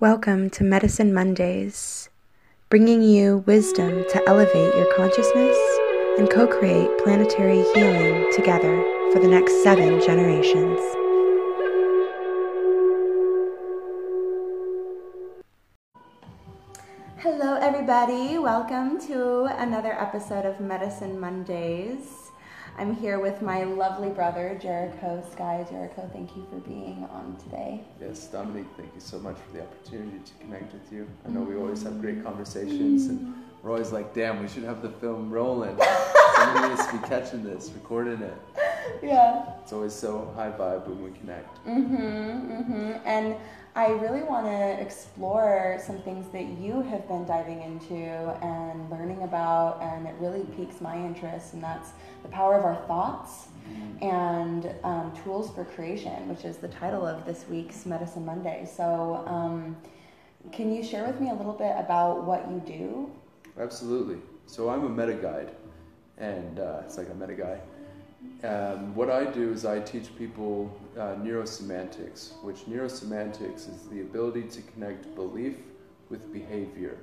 Welcome to Medicine Mondays, bringing you wisdom to elevate your consciousness and co create planetary healing together for the next seven generations. Hello, everybody. Welcome to another episode of Medicine Mondays. I'm here with my lovely brother, Jericho Sky. Jericho, thank you for being on today. Yes, Dominique, thank you so much for the opportunity to connect with you. I know we always have great conversations, and we're always like, damn, we should have the film rolling. Somebody needs to be catching this, recording it. Yeah. It's always so high vibe when we connect. Mm-hmm, mm-hmm. And I really want to explore some things that you have been diving into and learning about, and it really piques my interest, and that's the power of our thoughts and um, tools for creation, which is the title of this week's Medicine Monday. So, um, can you share with me a little bit about what you do? Absolutely. So, I'm a meta guide, and uh, it's like a meta guy. Um, what I do is I teach people uh, neurosemantics, which neurosemantics is the ability to connect belief with behavior.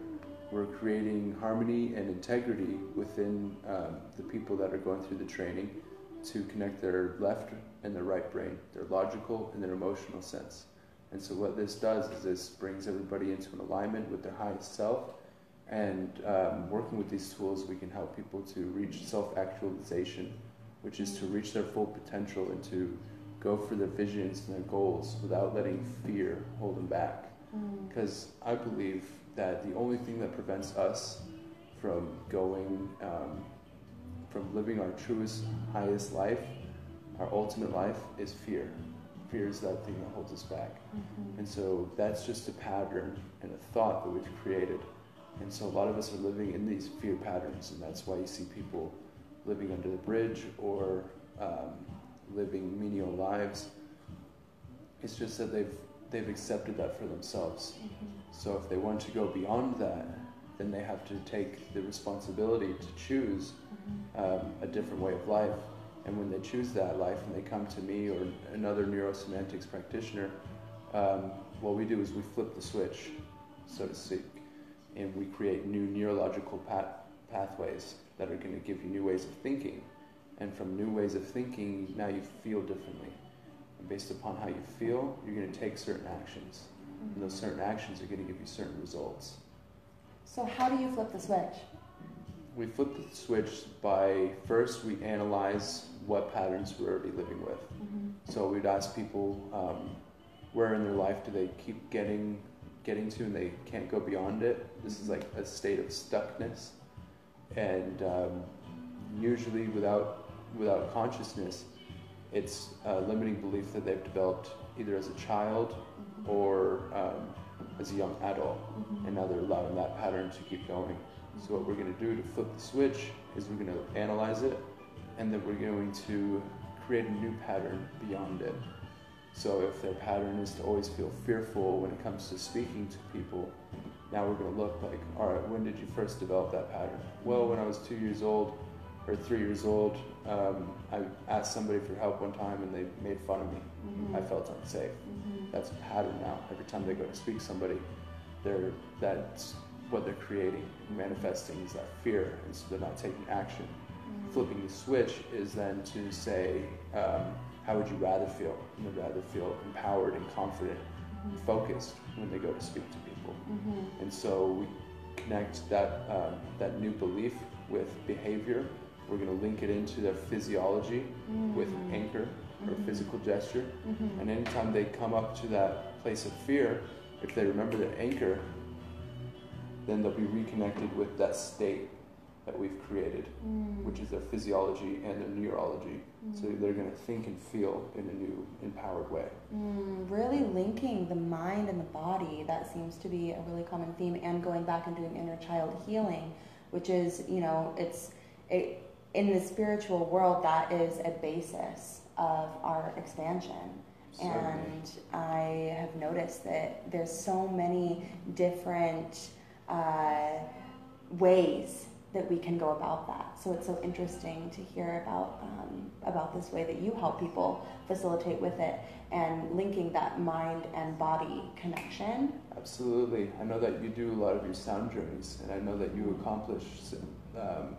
We're creating harmony and integrity within um, the people that are going through the training to connect their left and their right brain, their logical and their emotional sense. And so, what this does is this brings everybody into an alignment with their highest self. And um, working with these tools, we can help people to reach self actualization which is to reach their full potential and to go for their visions and their goals without letting fear hold them back. Because mm. I believe that the only thing that prevents us from going, um, from living our truest, highest life, our ultimate life, is fear. Fear is that thing that holds us back. Mm-hmm. And so that's just a pattern and a thought that we've created. And so a lot of us are living in these fear patterns, and that's why you see people living under the bridge or um, living menial lives. It's just that they've they've accepted that for themselves. Mm-hmm. So if they want to go beyond that, then they have to take the responsibility to choose mm-hmm. um, a different way of life. And when they choose that life and they come to me or another neurosemantics practitioner, um, what we do is we flip the switch, so to speak, and we create new neurological path- pathways that are going to give you new ways of thinking. And from new ways of thinking, now you feel differently. And based upon how you feel, you're going to take certain actions. Mm-hmm. And those certain actions are going to give you certain results. So, how do you flip the switch? We flip the switch by first we analyze what patterns we're already living with. Mm-hmm. So, we'd ask people um, where in their life do they keep getting getting to and they can't go beyond it. This is like a state of stuckness and um, usually without without consciousness, it's a limiting belief that they've developed either as a child mm-hmm. or um, as a young adult, mm-hmm. and now they're allowing that pattern to keep going. So what we're going to do to flip the switch is we're going to analyze it, and then we're going to create a new pattern beyond it. So if their pattern is to always feel fearful when it comes to speaking to people, now we're going to look like, all right, when did you first develop that pattern? Well, when I was two years old or three years old, um, I asked somebody for help one time and they made fun of me. Mm-hmm. I felt unsafe. Mm-hmm. That's a pattern now. Every time they go to speak to somebody, they're, that's what they're creating, manifesting is that fear, and so they're not taking action. Mm-hmm. Flipping the switch is then to say, um, how would you rather feel? And they'd rather feel empowered and confident, and mm-hmm. focused when they go to speak to people. Mm-hmm. And so we connect that, uh, that new belief with behavior. We're going to link it into their physiology mm-hmm. with anchor or mm-hmm. physical gesture. Mm-hmm. And anytime they come up to that place of fear, if they remember their anchor, then they'll be reconnected with that state that we've created, mm. which is their physiology and their neurology. Mm. So they're going to think and feel in a new, empowered way. Mm, really linking the mind and the body, that seems to be a really common theme, and going back and doing inner child healing, which is, you know, it's it, in the spiritual world, that is a basis of our expansion. Certainly. And I have noticed that there's so many different uh, ways that we can go about that. So it's so interesting to hear about um, about this way that you help people facilitate with it and linking that mind and body connection. Absolutely, I know that you do a lot of your sound journeys, and I know that you accomplish. Um,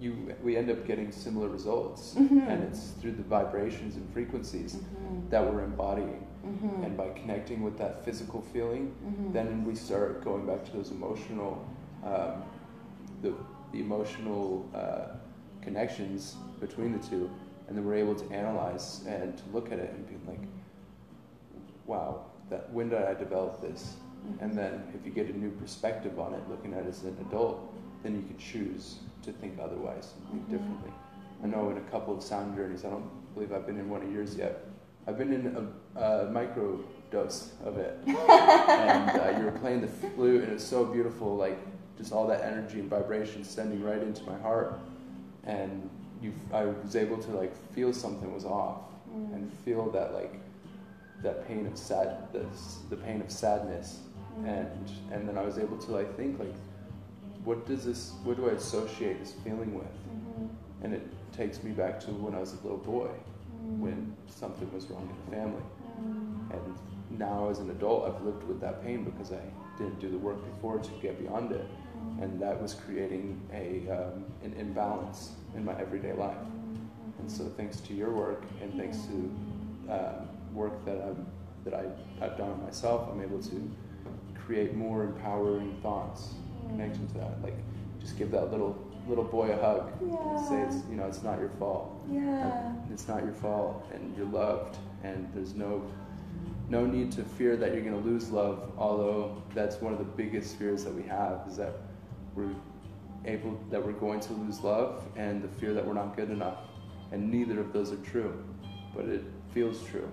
you we end up getting similar results, Mhm. and it's through the vibrations and frequencies Mhm. that we're embodying, Mhm. and by connecting with that physical feeling, Mhm. then we start going back to those emotional, um, the, the emotional uh, connections between the two, and then we're able to analyze and to look at it and be like, wow, that when did I develop this? And then if you get a new perspective on it, looking at it as an adult, then you can choose to think otherwise and think Mhm. differently. I know in a couple of sound journeys, I don't believe I've been in one of yours yet. I've been in a, a micro dose of it, and uh, you were playing the flute, and it's so beautiful, like just all that energy and vibration sending right into my heart, and you, I was able to like feel something was off, Mm. and feel that like that pain of sad, the, the pain of sadness, Mm. and and then I was able to like think like, what does this, what do I associate this feeling with? Mhm. And it takes me back to when I was a little boy, Mm. when something was wrong in the family. Mm. And now as an adult, I've lived with that pain because I didn't do the work before to get beyond it. And that was creating a, um, an imbalance in my everyday life. And so thanks to your work and thanks to um, work that, I'm, that I, I've done on myself, I'm able to create more empowering thoughts connecting to that. Like just give that little little boy a hug. Yeah. Say it's you know it's not your fault. Yeah. It's not your fault, and you're loved, and there's no no need to fear that you're going to lose love. Although that's one of the biggest fears that we have is that we're able that we're going to lose love, and the fear that we're not good enough. And neither of those are true, but it feels true,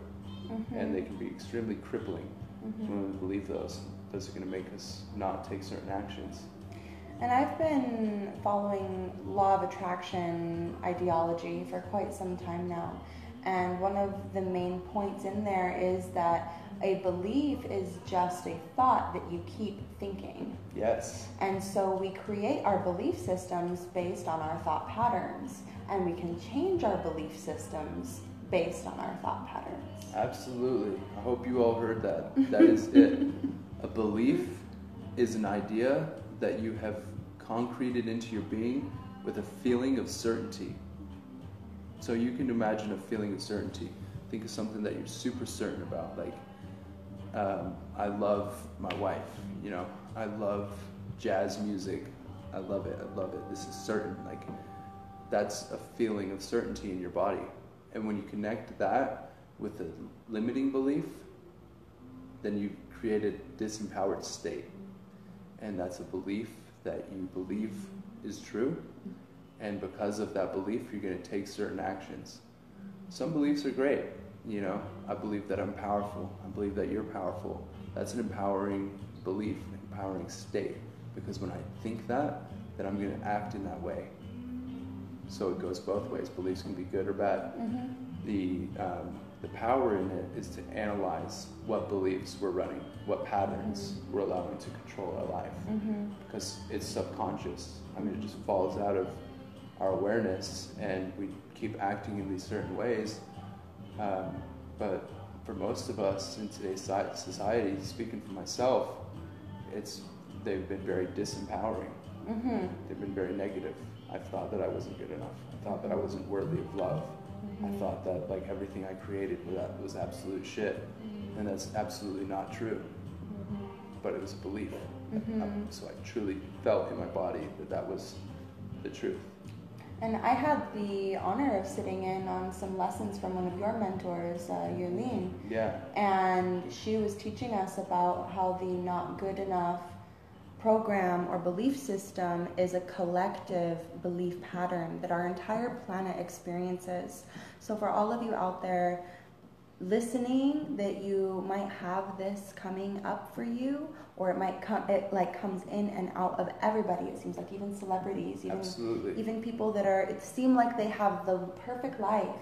Mhm. and they can be extremely crippling Mhm. when we believe those. Those are going to make us not take certain actions. And I've been following law of attraction ideology for quite some time now. And one of the main points in there is that a belief is just a thought that you keep thinking. Yes. And so we create our belief systems based on our thought patterns, and we can change our belief systems based on our thought patterns. Absolutely. I hope you all heard that. That is it. A belief is an idea that you have concreted into your being with a feeling of certainty. So you can imagine a feeling of certainty. Think of something that you're super certain about. Like, um, I love my wife. You know, I love jazz music. I love it. I love it. This is certain. Like, that's a feeling of certainty in your body. And when you connect that with a limiting belief, then you create a disempowered state. And that's a belief that you believe is true. And because of that belief, you're going to take certain actions. Some beliefs are great. You know, I believe that I'm powerful. I believe that you're powerful. That's an empowering belief, an empowering state. Because when I think that, then I'm going to act in that way. So it goes both ways. Beliefs can be good or bad Mm-hmm. the um, the power in it is to analyze what beliefs we're running, what patterns we're allowing to control our life, Mm-hmm. because it's subconscious. I mean, it just falls out of our awareness, and we keep acting in these certain ways. Um, but for most of us in today's society, speaking for myself, it's they've been very disempowering. Mm-hmm. They've been very negative. I thought that I wasn't good enough. I thought that I wasn't worthy of love. I thought that like everything I created was, was absolute shit, and that's absolutely not true. But it was a belief. Mhm. Um, so I truly felt in my body that that was the truth. And I had the honor of sitting in on some lessons from one of your mentors, uh, Yulene, Yeah, and she was teaching us about how the not good enough program or belief system is a collective belief pattern that our entire planet experiences. So, for all of you out there listening, that you might have this coming up for you, or it might come, it like comes in and out of everybody. It seems like even celebrities, even absolutely. even people that are it seem like they have the perfect life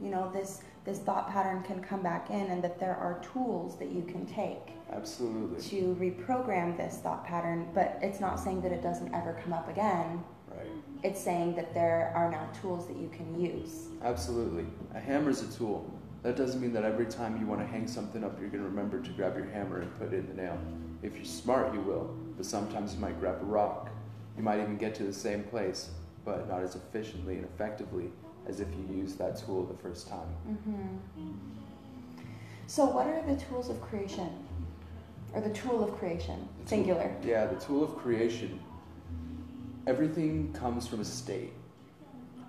you know this this thought pattern can come back in and that there are tools that you can take Absolutely. to reprogram this thought pattern but it's not saying that it doesn't ever come up again Right. It's saying that there are now tools that you can use. Absolutely. A hammer is a tool. That doesn't mean that every time you want to hang something up, you're going to remember to grab your hammer and put it in the nail. If you're smart, you will, but sometimes you might grab a rock. You might even get to the same place, but not as efficiently and effectively as if you used that tool the first time. Mm-hmm. So, what are the tools of creation? Or the tool of creation, tool- singular? yeah, the tool of creation. Everything comes from a state.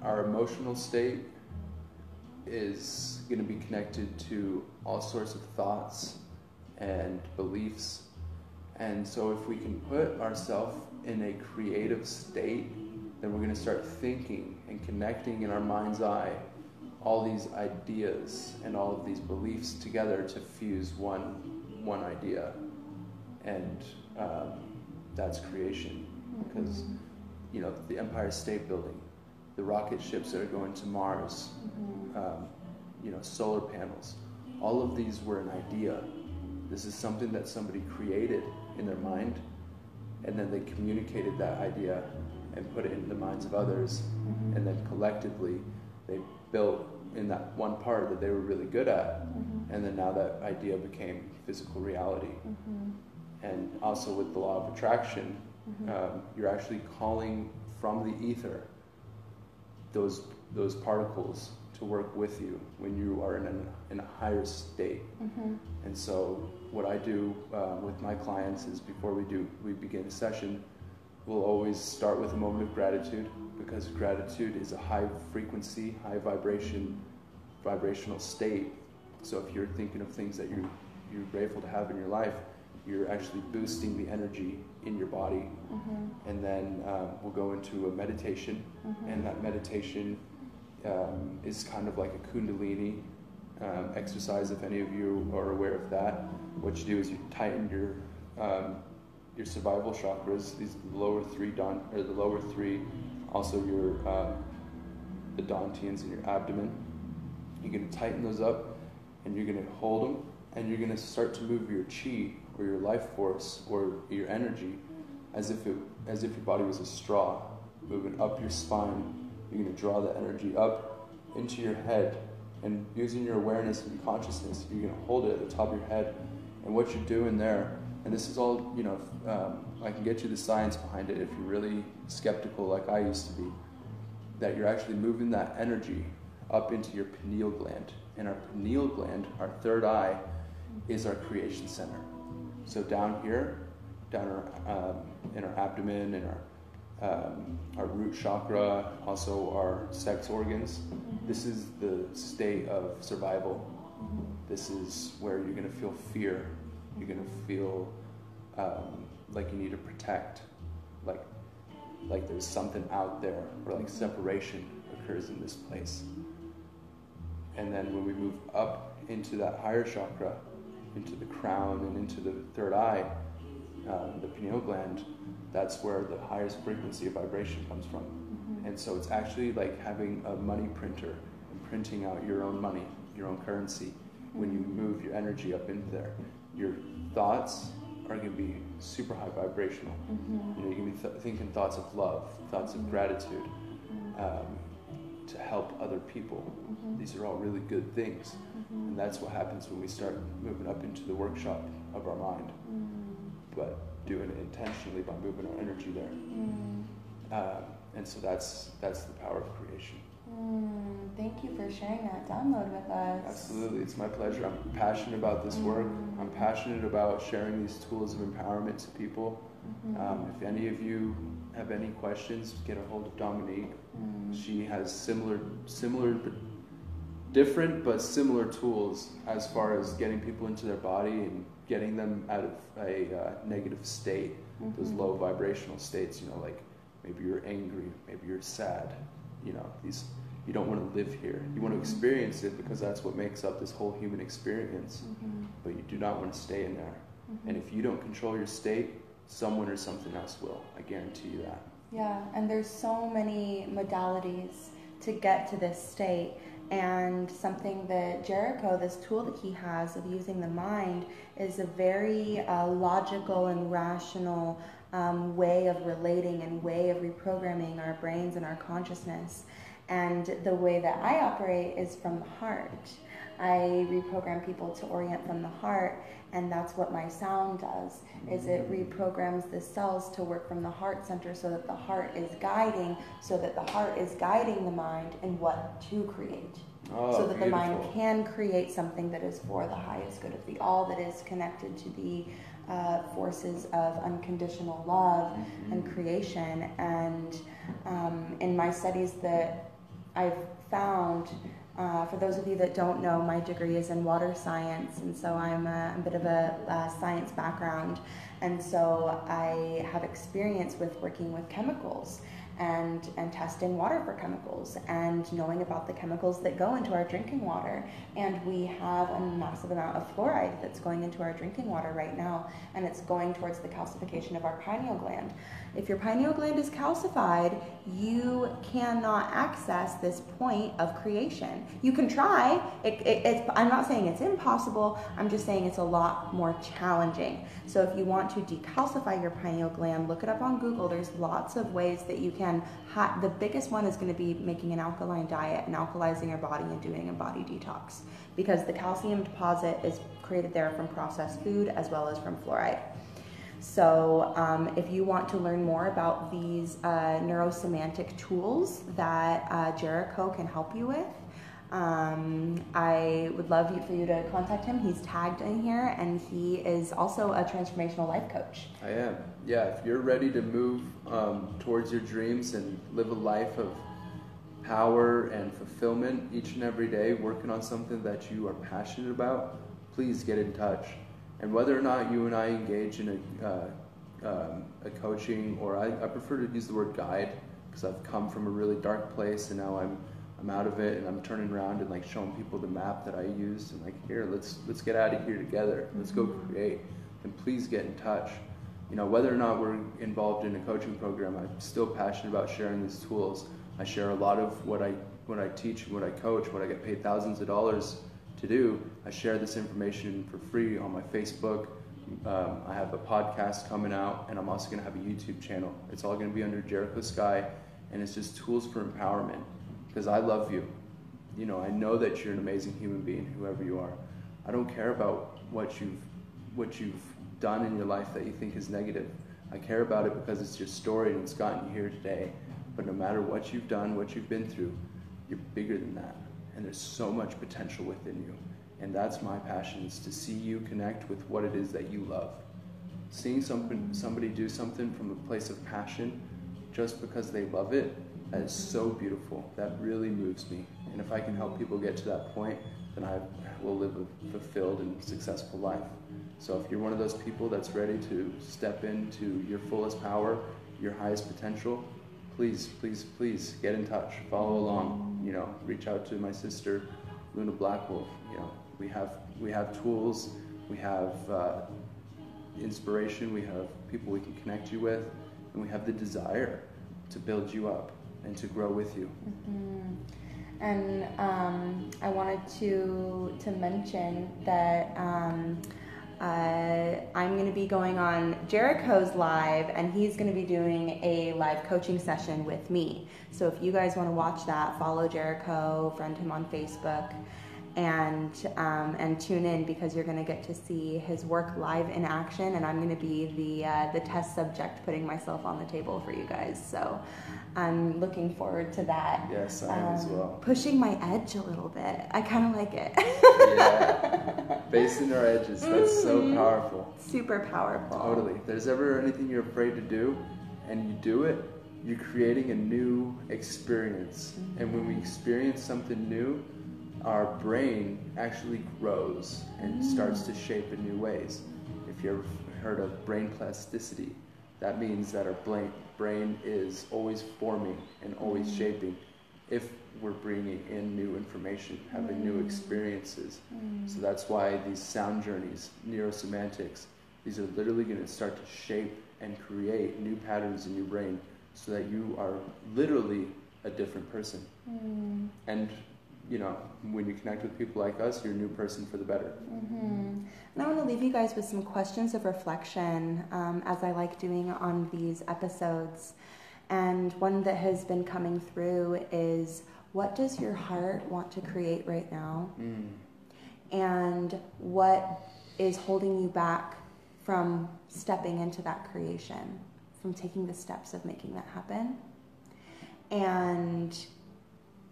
Our emotional state is going to be connected to all sorts of thoughts and beliefs. And so, if we can put ourselves in a creative state, then we're going to start thinking and connecting in our mind's eye all these ideas and all of these beliefs together to fuse one one idea, and um, that's creation. Because you know the Empire State Building, the rocket ships that are going to Mars, Mhm. um, you know, solar panels. All of these were an idea. This is something that somebody created in their mind, and then they communicated that idea and put it in the minds of others, Mhm. and then collectively they built in that one part that they were really good at, Mhm. and then now that idea became physical reality. Mhm. And also with the law of attraction, Mhm. um, you're actually calling from the ether those those particles to work with you when you are in, an, in a higher state. Mhm. And so, what I do uh, with my clients is before we do we begin a session, we'll always start with a moment of gratitude because gratitude is a high frequency, high vibration, vibrational state. So if you're thinking of things that you you're grateful to have in your life, you're actually boosting the energy in your body. Mhm. And then um, we'll go into a meditation, Mhm. and that meditation um, is kind of like a Kundalini um, exercise. If any of you are aware of that, what you do is you tighten your um, your survival chakras. These the lower three don or the lower three, also your um, the dantians in your abdomen. You're gonna tighten those up, and you're gonna hold them, and you're gonna start to move your chi or your life force or your energy as if it as if your body was a straw moving up your spine. You're going to draw the energy up into your head, and using your awareness and consciousness, you're going to hold it at the top of your head. And what you're doing there, and this is all you know. Um, I can get you the science behind it if you're really skeptical, like I used to be. That you're actually moving that energy up into your pineal gland, and our pineal gland, our third eye, is our creation center. So down here, down our, um, in our abdomen and our um, our root chakra, also our sex organs. This is the state of survival. This is where you're going to feel fear. You're going to feel um, like you need to protect, like like there's something out there, or like separation occurs in this place. And then when we move up into that higher chakra, into the crown and into the third eye, um, the pineal gland, that's where the highest frequency of vibration comes from. Mhm. And so it's actually like having a money printer and printing out your own money, your own currency. When you move your energy up into there, your thoughts are going to be super high vibrational. Mhm. You know, you're going to be th- thinking thoughts of love, thoughts of gratitude, Mhm. um, to help other people. Mhm. These are all really good things. Mhm. And that's what happens when we start moving up into the workshop of our mind, Mm. but doing it intentionally by moving our energy there. Um, and so that's that's the power of creation. Mm. Thank you for sharing that download with us. Absolutely, it's my pleasure. I'm passionate about this work. Mm. I'm passionate about sharing these tools of empowerment to people. Mhm. Um, if any of you have any questions, get a hold of Dominique. Mm. She has similar, similar, but different but similar tools as far as getting people into their body and getting them out of a uh, negative state, those Mhm. low vibrational states. You know, like maybe you're angry, maybe you're sad. You know, these you don't want to live here. You want to experience it because that's what makes up this whole human experience. Mhm. But you do not want to stay in there. Mhm. And if you don't control your state, someone or something else will. I guarantee you that. Yeah, and there's so many modalities to get to this state. And something that Jericho, this tool that he has of using the mind, is a very uh, logical and rational um, way of relating and way of reprogramming our brains and our consciousness. And the way that I operate is from the heart. I reprogram people to orient from the heart, and that's what my sound does. Is it reprograms the cells to work from the heart center so that the heart is guiding, so that the heart is guiding the mind in what to create. Oh, so that the mind can create something that is for the highest good of the all, that is connected to the uh, forces of unconditional love Mhm. and creation. And um, in my studies that I've found, uh, for those of you that don't know, my degree is in water science, and so I'm a, a bit of a, uh science background, and so I have experience with working with chemicals and and testing water for chemicals and knowing about the chemicals that go into our drinking water. And we have a massive amount of fluoride that's going into our drinking water right now, and it's going towards the calcification of our pineal gland. If your pineal gland is calcified, you cannot access this point of creation. You can try. It, it, I'm not saying it's impossible. I'm just saying it's a lot more challenging. So if you want to decalcify your pineal gland, look it up on Google. There's lots of ways that you can. The biggest one is going to be making an alkaline diet and alkalizing your body and doing a body detox because the calcium deposit is created there from processed food as well as from fluoride. So, um, if you want to learn more about these uh, neurosemantic tools that uh, Jericho can help you with, um, I would love for you to contact him. He's tagged in here, and he is also a transformational life coach. I am. Yeah, if you're ready to move um, towards your dreams and live a life of power and fulfillment each and every day, working on something that you are passionate about, please get in touch. And whether or not you and I engage in a, uh, um, a coaching, or I, I prefer to use the word guide because I've come from a really dark place and now I'm I'm out of it and I'm turning around and like showing people the map that I used and like here let's let's get out of here together. Let's go create. And please get in touch. You know whether or not we're involved in a coaching program I'm still passionate about sharing these tools. I share a lot of what I what I teach what I coach what I get paid thousands of dollars to do I share this information for free on my Facebook um, I have a podcast coming out and I'm also going to have a YouTube channel it's all going to be under Jericho Sky and it's just tools for empowerment because I love you. You know, I know that you're an amazing human being, whoever you are. I don't care about what you've what you've done in your life that you think is negative. I care about it because it's your story and it's gotten you here today. But no matter what you've done, what you've been through, you're bigger than that. And there's so much potential within you. And that's my passion is to see you connect with what it is that you love. Seeing something, somebody do something from a place of passion just because they love it that is so beautiful. That really moves me. And if I can help people get to that point, then I will live a fulfilled and successful life. So if you're one of those people that's ready to step into your fullest power, your highest potential, please, please, please get in touch. Follow along. You know, reach out to my sister, Luna Blackwolf. You know, we have we have tools, we have uh, inspiration, we have people we can connect you with, and we have the desire to build you up and to grow with you. Mhm. And um, I wanted to to mention that um, uh, I'm going to be going on Jericho's live, and he's going to be doing a live coaching session with me. So if you guys want to watch that, follow Jericho, friend him on Facebook, and um, and tune in because you're going to get to see his work live in action, and I'm going to be the uh, the test subject, putting myself on the table for you guys. So I'm looking forward to that. Yes, I am as Um, well. Pushing my edge a little bit. I kind of like it. Yeah. Facing our edges. That's so Mhm. powerful. Super powerful. Totally. If there's ever anything you're afraid to do and you do it, you're creating a new experience. And when we experience something new, our brain actually grows and starts to shape in new ways. If you've heard of brain plasticity, that means that our brain, brain is always forming and always mm. shaping if we're bringing in new information, having new mm. experiences. Mm. So that's why these sound journeys, neurosemantics, these are literally going to start to shape and create new patterns in your brain so that you are literally a different person. Mm. And you know, when you connect with people like us, you're a new person for the better. Mm-hmm. And I want to leave you guys with some questions of reflection, um, as I like doing on these episodes. And one that has been coming through is what does your heart want to create right now? Mm. And what is holding you back from stepping into that creation, from taking the steps of making that happen? And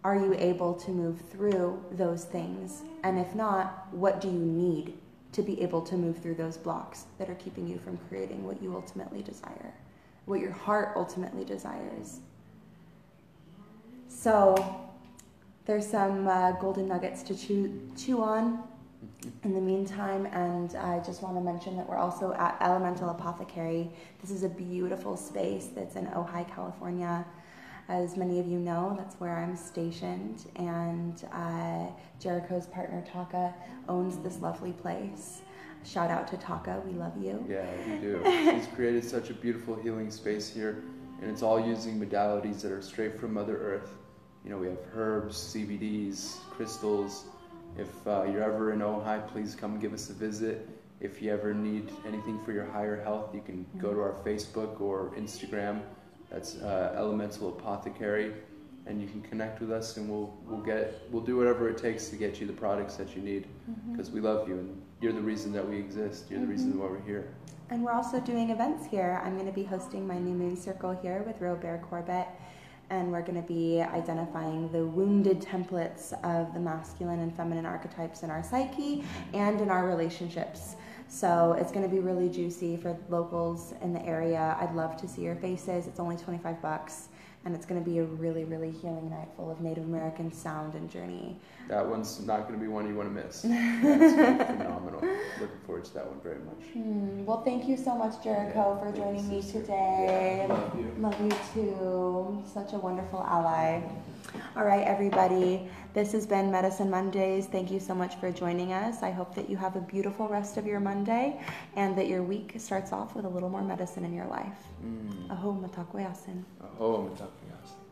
are you able to move through those things? And if not, what do you need to be able to move through those blocks that are keeping you from creating what you ultimately desire, what your heart ultimately desires? So, there's some uh, golden nuggets to chew, chew on in the meantime, and I just want to mention that we're also at Elemental Apothecary. This is a beautiful space that's in Ojai, California. As many of you know, that's where I'm stationed, and uh, Jericho's partner Taka owns this lovely place. Shout out to Taka, we love you. Yeah, we do. He's created such a beautiful healing space here, and it's all using modalities that are straight from Mother Earth. You know, we have herbs, CBDs, crystals. If uh, you're ever in Ojai, please come give us a visit. If you ever need anything for your higher health, you can go to our Facebook or Instagram that's uh, Elemental Apothecary, and you can connect with us, and we'll we'll get we'll do whatever it takes to get you the products that you need, because we love you, and you're the reason that we exist. You're the reason why we're here. And we're also doing events here. I'm going to be hosting my new moon circle here with Robert Corbett, and we're going to be identifying the wounded templates of the masculine and feminine archetypes in our psyche and in our relationships. So it's going to be really juicy for locals in the area. I'd love to see your faces. It's only 25 bucks and it's going to be a really, really healing night full of Native American sound and journey. That one's not going to be one you want to miss. That's going to be phenomenal. Looking forward to that one very much. Hmm. Well, thank you so much, Jericho, for joining me today. Yeah, love you. Love you too. Such a wonderful ally. All right, everybody. This has been Medicine Mondays. Thank you so much for joining us. I hope that you have a beautiful rest of your Monday and that your week starts off with a little more medicine in your life. Mm. Aho matakoyasin. Aho, matakuyasin.